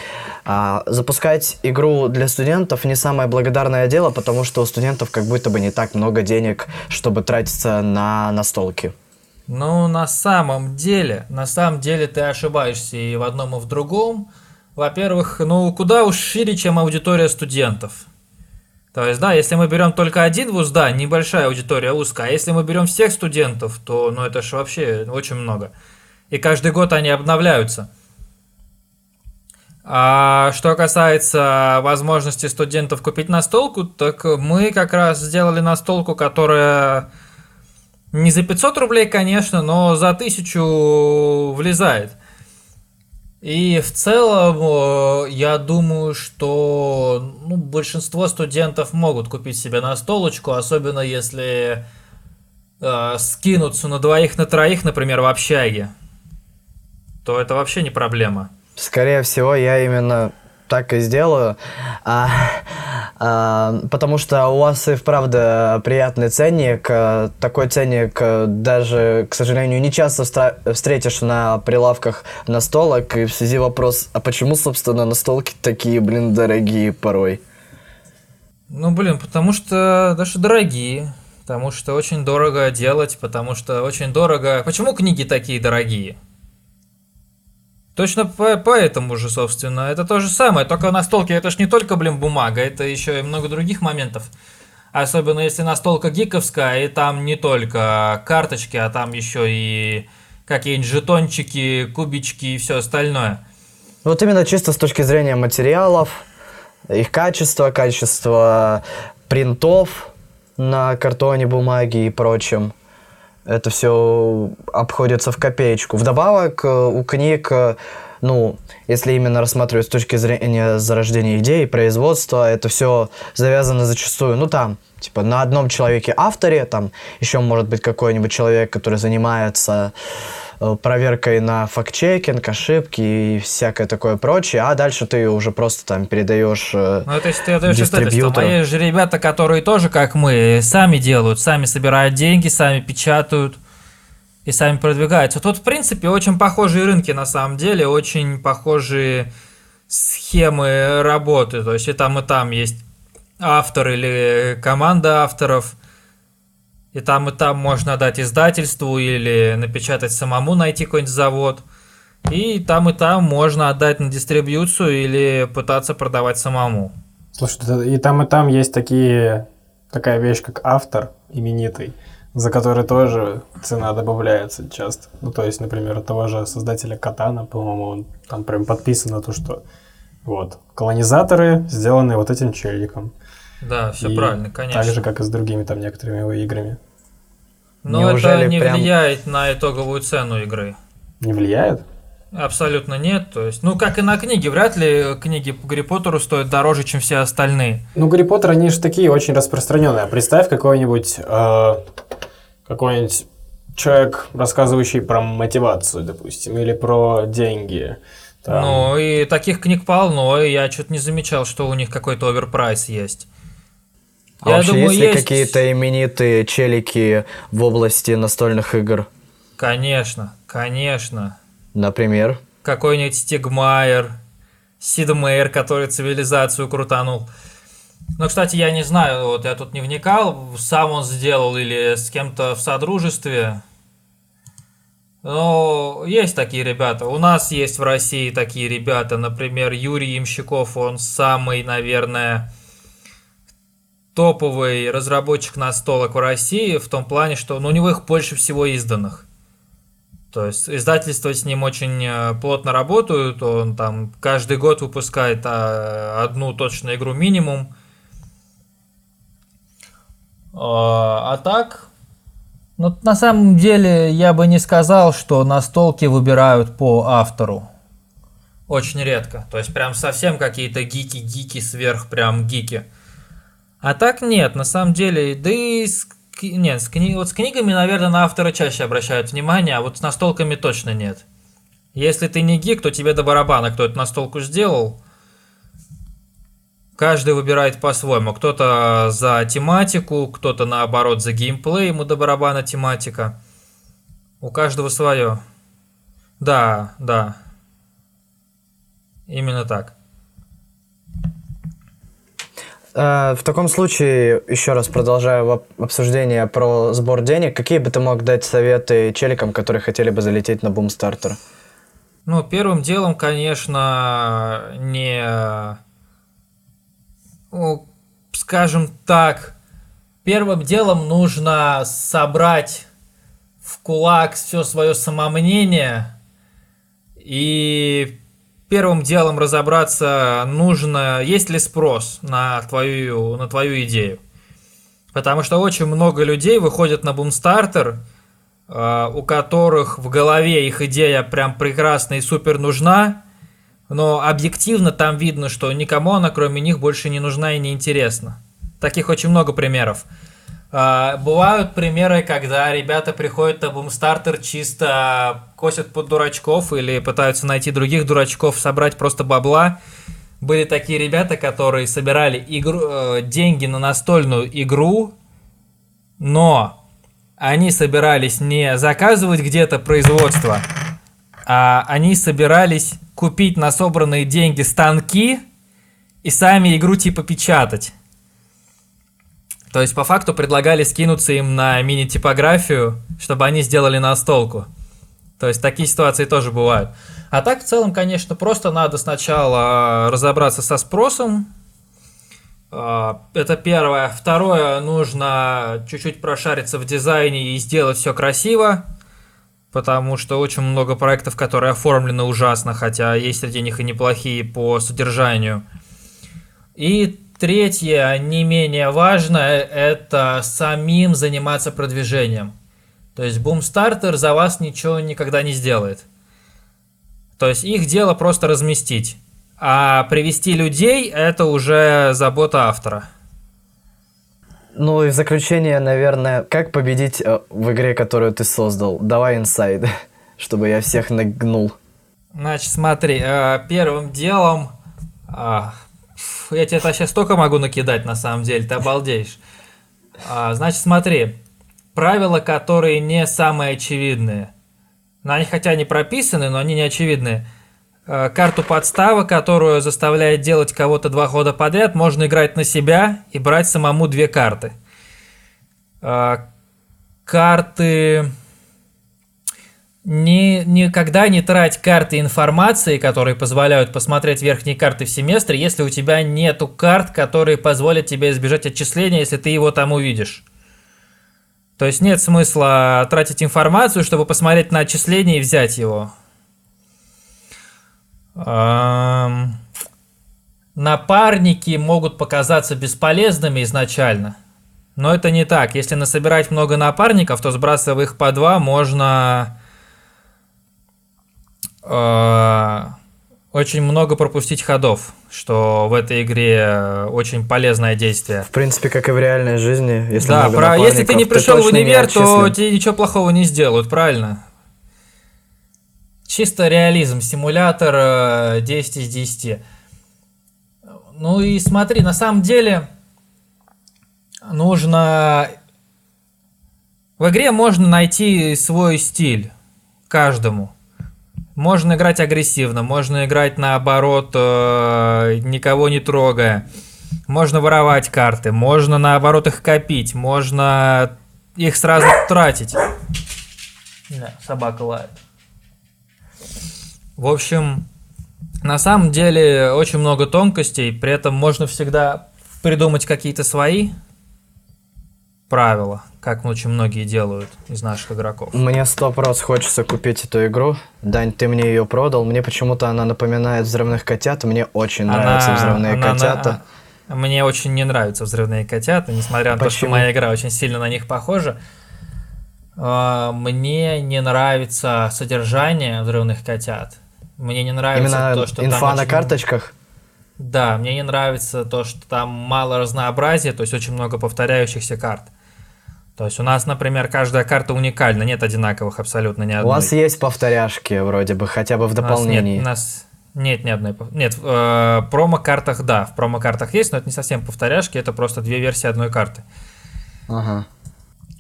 а, запускать игру для студентов не самое благодарное дело, потому что у студентов как будто бы не так много денег, чтобы тратиться на настолки. Ну, на самом деле, на самом деле ты ошибаешься и в одном, и в другом. Во-первых, ну, куда уж шире, чем аудитория студентов. То есть, да, если мы берем только один вуз, да, небольшая аудитория узкая. А если мы берем всех студентов, то, ну, это же вообще очень много. И каждый год они обновляются. А что касается возможности студентов купить настолку, так мы как раз сделали настолку, которая не за 500 рублей, конечно, но за 1000 влезает. И в целом, э, я думаю, что ну, большинство студентов могут купить себе настолочку, особенно если э, скинуться на двоих, на троих, например, в общаге, то это вообще не проблема. Скорее всего, я именно так и сделаю. А, а, потому что у вас и вправду приятный ценник. Э, такой ценник э, даже, к сожалению, не часто встретишь на прилавках настолок. И в связи вопрос, а почему, собственно, настолки такие, блин, дорогие порой? Ну, блин, потому что даже дорогие. Потому что очень дорого делать, потому что очень дорого... Почему книги такие дорогие? Точно по поэтому же, собственно, это то же самое, только настолки это ж не только, блин, бумага, это еще и много других моментов. Особенно если настолка гиковская, и там не только карточки, а там еще и какие-нибудь жетончики, кубички и все остальное. Вот именно чисто с точки зрения материалов, их качества, качества принтов на картоне, бумаге и прочем. Это все обходится в копеечку. Вдобавок, э, у книг, э, ну, если именно рассматривать с точки зрения зарождения идей, производства, это все завязано зачастую, ну, там, типа, на одном человеке авторе, там, еще может быть какой-нибудь человек, который занимается проверкой на факт-чекинг, ошибки и всякое такое прочее, а дальше ты уже просто там передаешь э, Ну, то есть ты отдаешь издательство. А есть же ребята, которые тоже, как мы, сами делают, сами собирают деньги, сами печатают и сами продвигаются. Тут, в принципе, очень похожие рынки на самом деле, очень похожие схемы работы. То есть и там, и там есть автор или команда авторов – и там, и там можно дать издательству или напечатать самому, найти какой-нибудь завод. И там, и там можно отдать на дистрибьюцию или пытаться продавать самому. Слушай, и там, и там есть такие, такая вещь, как автор именитый, за который тоже цена добавляется часто. Ну, то есть, например, того же создателя Катана, по-моему, он там прям подписан на то, что вот, колонизаторы сделаны вот этим челиком. Да, все и правильно, конечно. Так же, как и с другими там некоторыми его играми. Но Неужели это не прям... влияет на итоговую цену игры. Не влияет? Абсолютно нет. То есть, ну, как и на книги. Вряд ли книги по Гарри Поттеру стоят дороже, чем все остальные. Ну, Гарри Поттер, они же такие очень распространенные. Представь какой-нибудь э, какой-нибудь человек, рассказывающий про мотивацию, допустим, или про деньги. Там. Ну, и таких книг полно, и я что-то не замечал, что у них какой-то overprice есть. А Я вообще думаю, есть ли есть... какие-то именитые челики в области настольных игр? Конечно, конечно. Например? Какой-нибудь Сид Майер, Сид Мейер, который цивилизацию крутанул. Ну, кстати, я не знаю, вот я тут не вникал, сам он сделал или с кем-то в содружестве. Но есть такие ребята. У нас есть в России такие ребята. Например, Юрий Имщиков, он самый, наверное, топовый разработчик настолок в России в том плане, что ну, у него их больше всего изданных. То есть издательства с ним очень э, плотно работают, он там каждый год выпускает а, одну точную игру минимум. А, а так, ну, на самом деле я бы не сказал, что настолки выбирают по автору. Очень редко. То есть прям совсем какие-то гики-гики сверх прям гики. А так нет, на самом деле, да и с, нет, с, кни, вот с книгами, наверное, на автора чаще обращают внимание, а вот с настолками точно нет. Если ты не гик, то тебе до барабана, кто эту настолку сделал. Каждый выбирает по-своему. Кто-то за тематику, кто-то наоборот за геймплей, ему до барабана тематика. У каждого свое. Да, да. Именно так. Э, в таком случае, еще раз продолжаю обсуждение про сбор денег, какие бы ты мог дать советы челикам, которые хотели бы залететь на бумстартер? Ну, первым делом, конечно, не... Ну, скажем так, первым делом нужно собрать в кулак все свое самомнение и первым делом разобраться, нужно, есть ли спрос на твою, на твою идею. Потому что очень много людей выходят на бумстартер, э, у которых в голове их идея прям прекрасна и супер нужна, но объективно там видно, что никому она кроме них больше не нужна и не интересна. Таких очень много примеров. А, бывают примеры, когда ребята приходят на бумстартер чисто косят под дурачков или пытаются найти других дурачков, собрать просто бабла. Были такие ребята, которые собирали игру, э, деньги на настольную игру, но они собирались не заказывать где-то производство, а они собирались купить на собранные деньги станки и сами игру типа печатать. То есть, по факту предлагали скинуться им на мини-типографию, чтобы они сделали настолку. То есть, такие ситуации тоже бывают. А так, в целом, конечно, просто надо сначала разобраться со спросом. А, это первое. Второе, нужно чуть-чуть прошариться в дизайне и сделать все красиво. Потому что очень много проектов, которые оформлены ужасно, хотя есть среди них и неплохие по содержанию. И Третье, не менее важное, это самим заниматься продвижением. То есть бумстартер за вас ничего никогда не сделает. То есть их дело просто разместить. А привести людей это уже забота автора. Ну и в заключение, наверное, как победить э, в игре, которую ты создал? Давай инсайд, чтобы я всех нагнул. Значит, смотри, э, первым делом... а, Я тебе сейчас столько могу накидать, на самом деле, ты обалдеешь. А, Значит, смотри, правила, которые не самые очевидные. Ну, они хотя не прописаны, но они не очевидные. Э, Карту подставы, которую заставляет делать кого-то два хода подряд, можно играть на себя и брать самому две карты. Э, Карты... Не, никогда не трать карты информации, которые позволяют посмотреть верхние карты в семестре, если у тебя нету карт, которые позволят тебе избежать отчисления, если ты его там увидишь. То есть нет смысла тратить информацию, чтобы посмотреть на отчисление и взять его. Ам, Напарники могут показаться бесполезными изначально. Но это не так. Если насобирать много напарников, то сбрасывая их по два, можно очень много пропустить ходов, что в этой игре очень полезное действие. В принципе, как и в реальной жизни. Если да, про, если ты не пришел в точно не универ, то тебе ничего плохого не сделают, правильно? Чисто реализм, симулятор э, 10 из 10. Ну и смотри, на самом деле нужно... В игре можно найти свой стиль каждому. Можно играть агрессивно, можно играть наоборот, э, никого не трогая. Можно воровать карты, можно наоборот их копить, можно их сразу тратить. Да, собака лает. В общем, на самом деле очень много тонкостей, при этом можно всегда придумать какие-то свои правила, как очень многие делают из наших игроков. Мне сто раз хочется купить эту игру. Дань, ты мне ее продал. Мне почему-то она напоминает взрывных котят. Мне очень нравятся Она- взрывные она- котята. она- Мне очень не нравятся взрывные котята, несмотря на то, что Почему? моя игра очень сильно на них похожа. А, Мне не нравится содержание взрывных котят. Мне не нравится Именно то, что там инфа на очень- карточках. Да, мне не нравится то, что там мало разнообразия, то есть очень много повторяющихся карт. То есть у нас, например, каждая карта уникальна, нет одинаковых абсолютно ни У одной. вас есть повторяшки, вроде бы, хотя бы в У нас нет- дополнении. У нас нет ни одной. Нет, в э, промо-картах, да, в промо-картах есть, но это не совсем повторяшки, это просто две версии одной карты. Ага.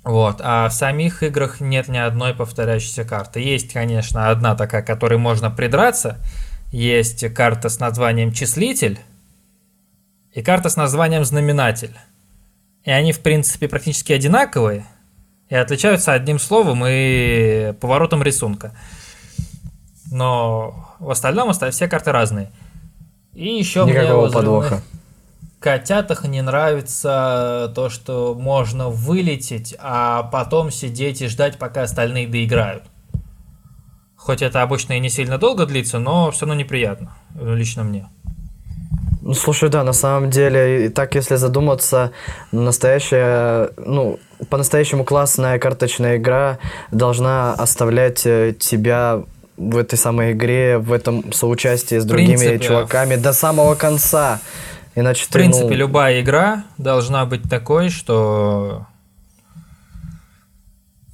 Вот, а в самих играх нет ни одной повторяющейся карты. Есть, конечно, одна такая, к которой можно придраться. Есть карта с названием «Числитель» и карта с названием «Знаменатель». И они, в принципе, практически одинаковые и отличаются одним словом и поворотом рисунка. Но в остальном оста- все карты разные. И еще мне Никакого «Взрывных подвоха. котятах не нравится то, что можно вылететь, а потом сидеть и ждать, пока остальные доиграют. Хоть это обычно и не сильно долго длится, но все равно неприятно. Лично мне. Ну, слушай, да, на самом деле, и так если задуматься, настоящая, ну, по-настоящему классная карточная игра должна оставлять э, тебя в этой самой игре, в этом соучастии с другими принципе, чуваками до самого конца. Иначе В принципе, ты, ну, любая игра должна быть такой, что...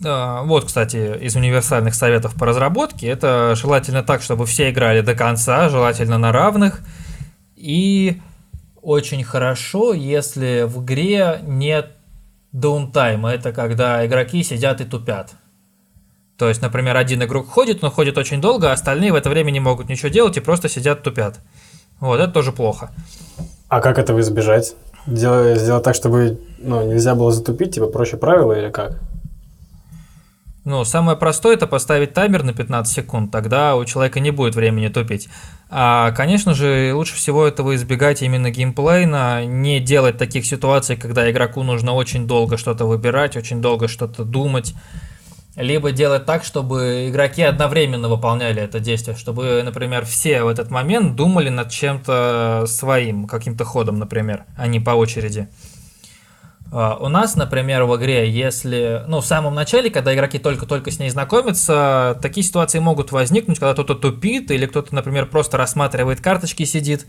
Да, вот, кстати, из универсальных советов по разработке, это желательно так, чтобы все играли до конца, желательно на равных. И очень хорошо, если в игре нет даунтайма. Это когда игроки сидят и тупят. То есть, например, один игрок ходит, но ходит очень долго, а остальные в это время не могут ничего делать и просто сидят тупят. Вот, это тоже плохо. А как этого избежать? Делать, сделать так, чтобы ну, нельзя было затупить, типа проще правила или как? Ну, самое простое это поставить таймер на 15 секунд, тогда у человека не будет времени тупить. А, конечно же, лучше всего этого избегать именно геймплейно, не делать таких ситуаций, когда игроку нужно очень долго что-то выбирать, очень долго что-то думать. Либо делать так, чтобы игроки одновременно выполняли это действие, чтобы, например, все в этот момент думали над чем-то своим, каким-то ходом, например, а не по очереди. А, у нас, например, в игре, если, ну, в самом начале, когда игроки только-только с ней знакомятся, такие ситуации могут возникнуть, когда кто-то тупит, или кто-то, например, просто рассматривает карточки, сидит,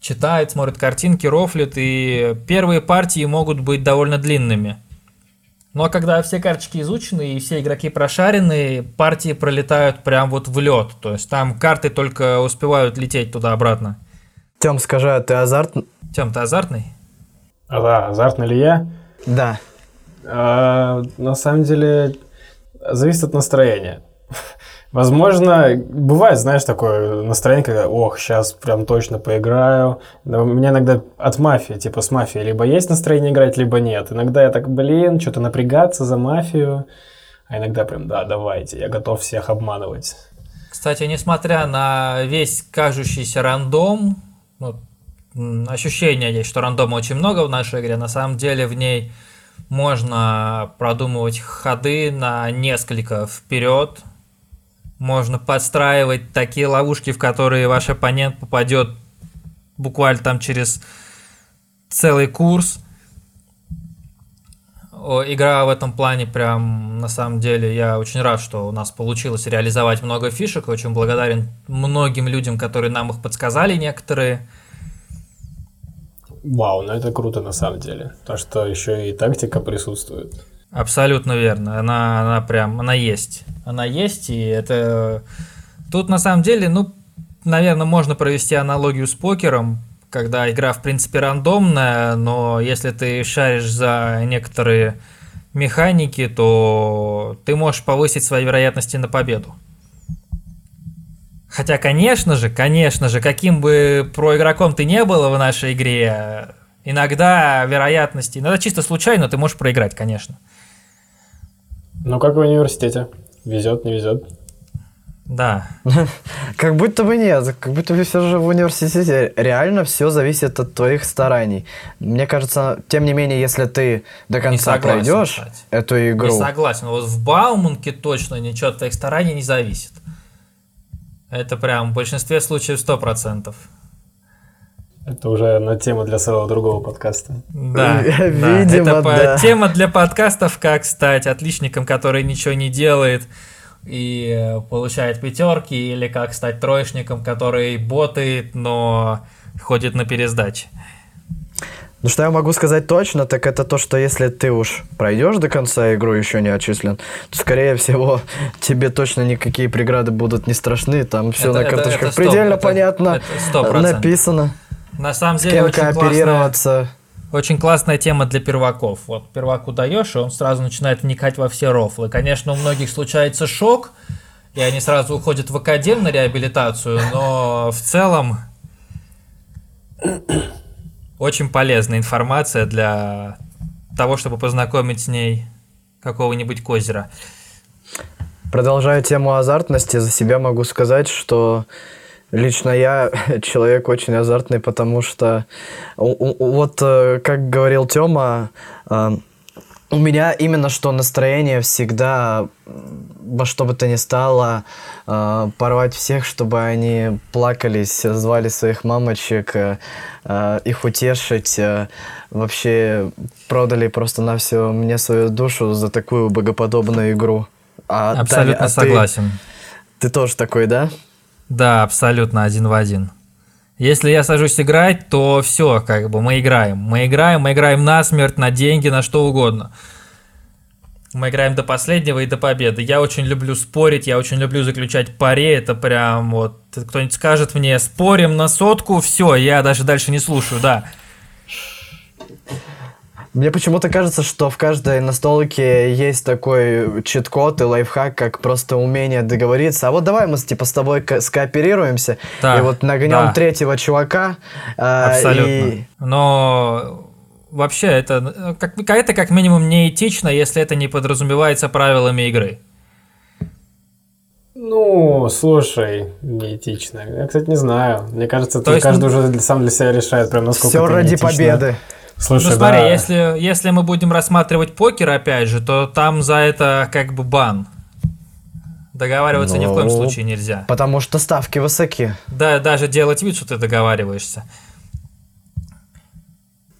читает, смотрит картинки, рофлит, и первые партии могут быть довольно длинными. Но когда все карточки изучены и все игроки прошарены, партии пролетают прям вот в лед. То есть там карты только успевают лететь туда-обратно. Тем, скажи, а ты азарт? Тем, ты азартный? А, да, азартный ли я? Да. А, на самом деле, зависит от настроения. Возможно, бывает, знаешь, такое настроение, когда, ох, сейчас прям точно поиграю. Но у меня иногда от мафии, типа с мафией, либо есть настроение играть, либо нет. Иногда я так, блин, что-то напрягаться за мафию. А иногда прям, да, давайте, я готов всех обманывать. Кстати, несмотря на весь кажущийся рандом, ну, ощущение есть, что рандома очень много в нашей игре, на самом деле в ней можно продумывать ходы на несколько вперед, можно подстраивать такие ловушки, в которые ваш оппонент попадет буквально там через целый курс. Игра в этом плане прям, на самом деле, я очень рад, что у нас получилось реализовать много фишек. Очень благодарен многим людям, которые нам их подсказали некоторые. Вау, ну это круто на самом деле. То, что еще и тактика присутствует. Абсолютно верно. Она, она прям, она есть. Она есть, и это... Тут на самом деле, ну, наверное, можно провести аналогию с покером, когда игра, в принципе, рандомная, но если ты шаришь за некоторые механики, то ты можешь повысить свои вероятности на победу. Хотя, конечно же, конечно же, каким бы проигроком ты не был в нашей игре, иногда вероятности, иногда чисто случайно ты можешь проиграть, конечно. Ну, как в университете. Везет, не везет. Да. Как будто бы нет, как будто бы все же в университете реально все зависит от твоих стараний. Мне кажется, тем не менее, если ты до конца согласен, пройдешь кстати. эту игру... Не согласен, вот в Бауманке точно ничего от твоих стараний не зависит. Это прям в большинстве случаев сто процентов. Это уже на тему для своего другого подкаста. Да, Видимо, да. Это тема для подкастов, как стать отличником, который ничего не делает и получает пятерки, или как стать троечником, который ботает, но ходит на пересдаче. Ну что я могу сказать точно, так это то, что если ты уж пройдешь до конца игру еще не отчислен, то скорее всего тебе точно никакие преграды будут не страшны, там все это, на карточках это, это предельно это, понятно это написано. На самом деле, с кем очень кооперироваться. Классная, очень классная тема для перваков. Вот перваку даешь, и он сразу начинает вникать во все рофлы. Конечно, у многих случается шок, и они сразу уходят в академ на реабилитацию, но в целом очень полезная информация для того, чтобы познакомить с ней какого-нибудь козера. Продолжая тему азартности, за себя могу сказать, что Лично я человек очень азартный, потому что вот, э, как говорил Тёма, э, у меня именно что настроение всегда во что бы то ни стало э, порвать всех, чтобы они плакались, звали своих мамочек, их утешить, вообще продали просто на все мне свою душу за такую богоподобную игру. А, Абсолютно Таня, а согласен. Ты, ты тоже такой, да? Да, абсолютно один в один. Если я сажусь играть, то все, как бы мы играем. Мы играем, мы играем на смерть, на деньги, на что угодно. Мы играем до последнего и до победы. Я очень люблю спорить, я очень люблю заключать пари. Это прям вот кто-нибудь скажет мне, спорим на сотку, все, я даже дальше не слушаю, да. Мне почему-то кажется, что в каждой настолке есть такой чит-код и лайфхак, как просто умение договориться. А вот давай мы типа с тобой скооперируемся да, и вот нагнем да. третьего чувака. А, Абсолютно. И... Но вообще это как, это как минимум неэтично, если это не подразумевается правилами игры. Ну, слушай, неэтично. Я, кстати, не знаю. Мне кажется, То есть, каждый уже сам для себя решает, прям насколько Все это ради неэтично. победы. Слушай, ну смотри, да. если, если мы будем рассматривать покер, опять же, то там за это как бы бан. Договариваться ну, ни в коем ну, случае нельзя. Потому что ставки высоки. Да, даже делать вид, что ты договариваешься.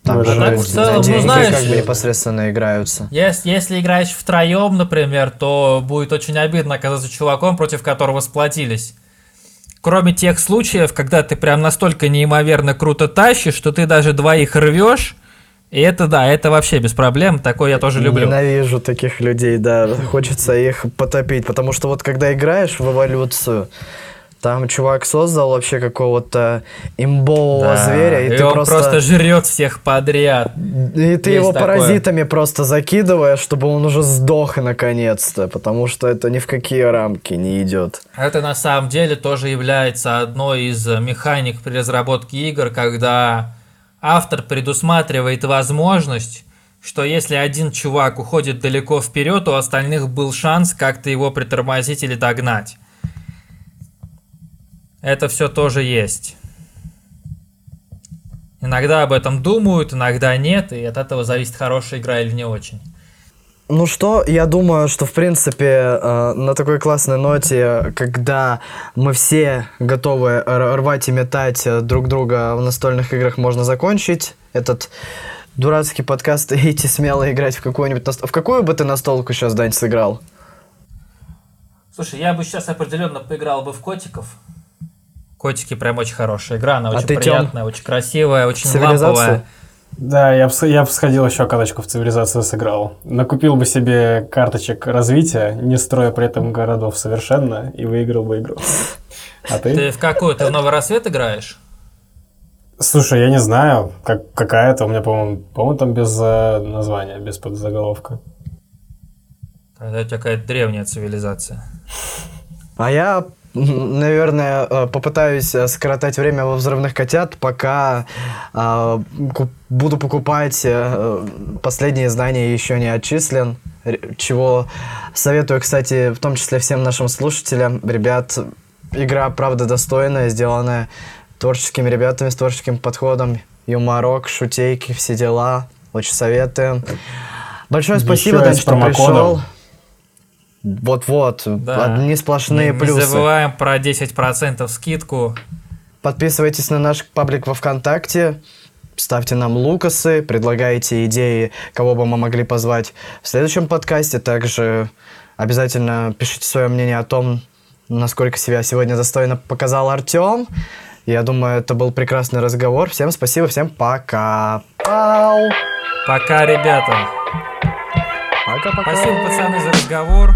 Там Ну, же так в целом, ну, деньги знаешь- как бы непосредственно играются. Если, если играешь втроем, например, то будет очень обидно оказаться чуваком, против которого сплотились. Кроме тех случаев, когда ты прям настолько неимоверно круто тащишь, что ты даже двоих рвешь, и это да, это вообще без проблем, такое я тоже люблю. Ненавижу таких людей, да. Хочется их потопить. Потому что вот когда играешь в эволюцию, там чувак создал вообще какого-то имбового Да, зверя, и, и ты он просто... просто жрет всех подряд. И ты Есть его такое. паразитами просто закидываешь, чтобы он уже сдох наконец-то, потому что это ни в какие рамки не идет. Это на самом деле тоже является одной из механик при разработке игр, когда автор предусматривает возможность, что если один чувак уходит далеко вперед, у остальных был шанс как-то его притормозить или догнать. Это все тоже есть. Иногда об этом думают, иногда нет, и от этого зависит, хорошая игра или не очень. Ну что, я думаю, что в принципе э, на такой классной ноте, когда мы все готовы рвать и метать э, друг друга в настольных играх, можно закончить этот дурацкий подкаст и идти смело играть в какую-нибудь наст- В какую бы ты настолку сейчас, Дань, сыграл? Слушай, я бы сейчас определенно поиграл бы в котиков. Котики прям очень хорошая игра, она А очень приятная, очень красивая, очень ламповая. Да, я бы я бы сходил еще каточку в цивилизацию сыграл. Накупил бы себе карточек развития, не строя при этом городов совершенно, и выиграл бы игру. А ты? Ты в какую? Ты в Новый Рассвет играешь? Слушай, я не знаю, как, какая-то у меня, по-моему, по-моему, там без э, названия, без подзаголовка. Тогда у тебя какая-то древняя цивилизация. А я, наверное, э, попытаюсь э, скоротать время во взрывных котят, пока э, буду покупать последние знания еще не отчислен. Чего советую, кстати, в том числе всем нашим слушателям. Ребят, игра правда достойная, сделанная творческими ребятами с творческим подходом. Юморок, шутейки, все дела. Очень советуем. Большое Еще спасибо, Дань, с что промокодом. пришел. Вот-вот, Да. одни сплошные не, плюсы. Не забываем про 10% скидку. Подписывайтесь на наш паблик во ВКонтакте, ставьте нам лукасы, предлагайте идеи, кого бы мы могли позвать в следующем подкасте. Также обязательно пишите свое мнение о том, насколько себя сегодня достойно показал Артем. Я думаю, это был прекрасный разговор. Всем спасибо, всем пока. Пау. Пока, ребята. Пока-пока. Спасибо, пацаны, за разговор.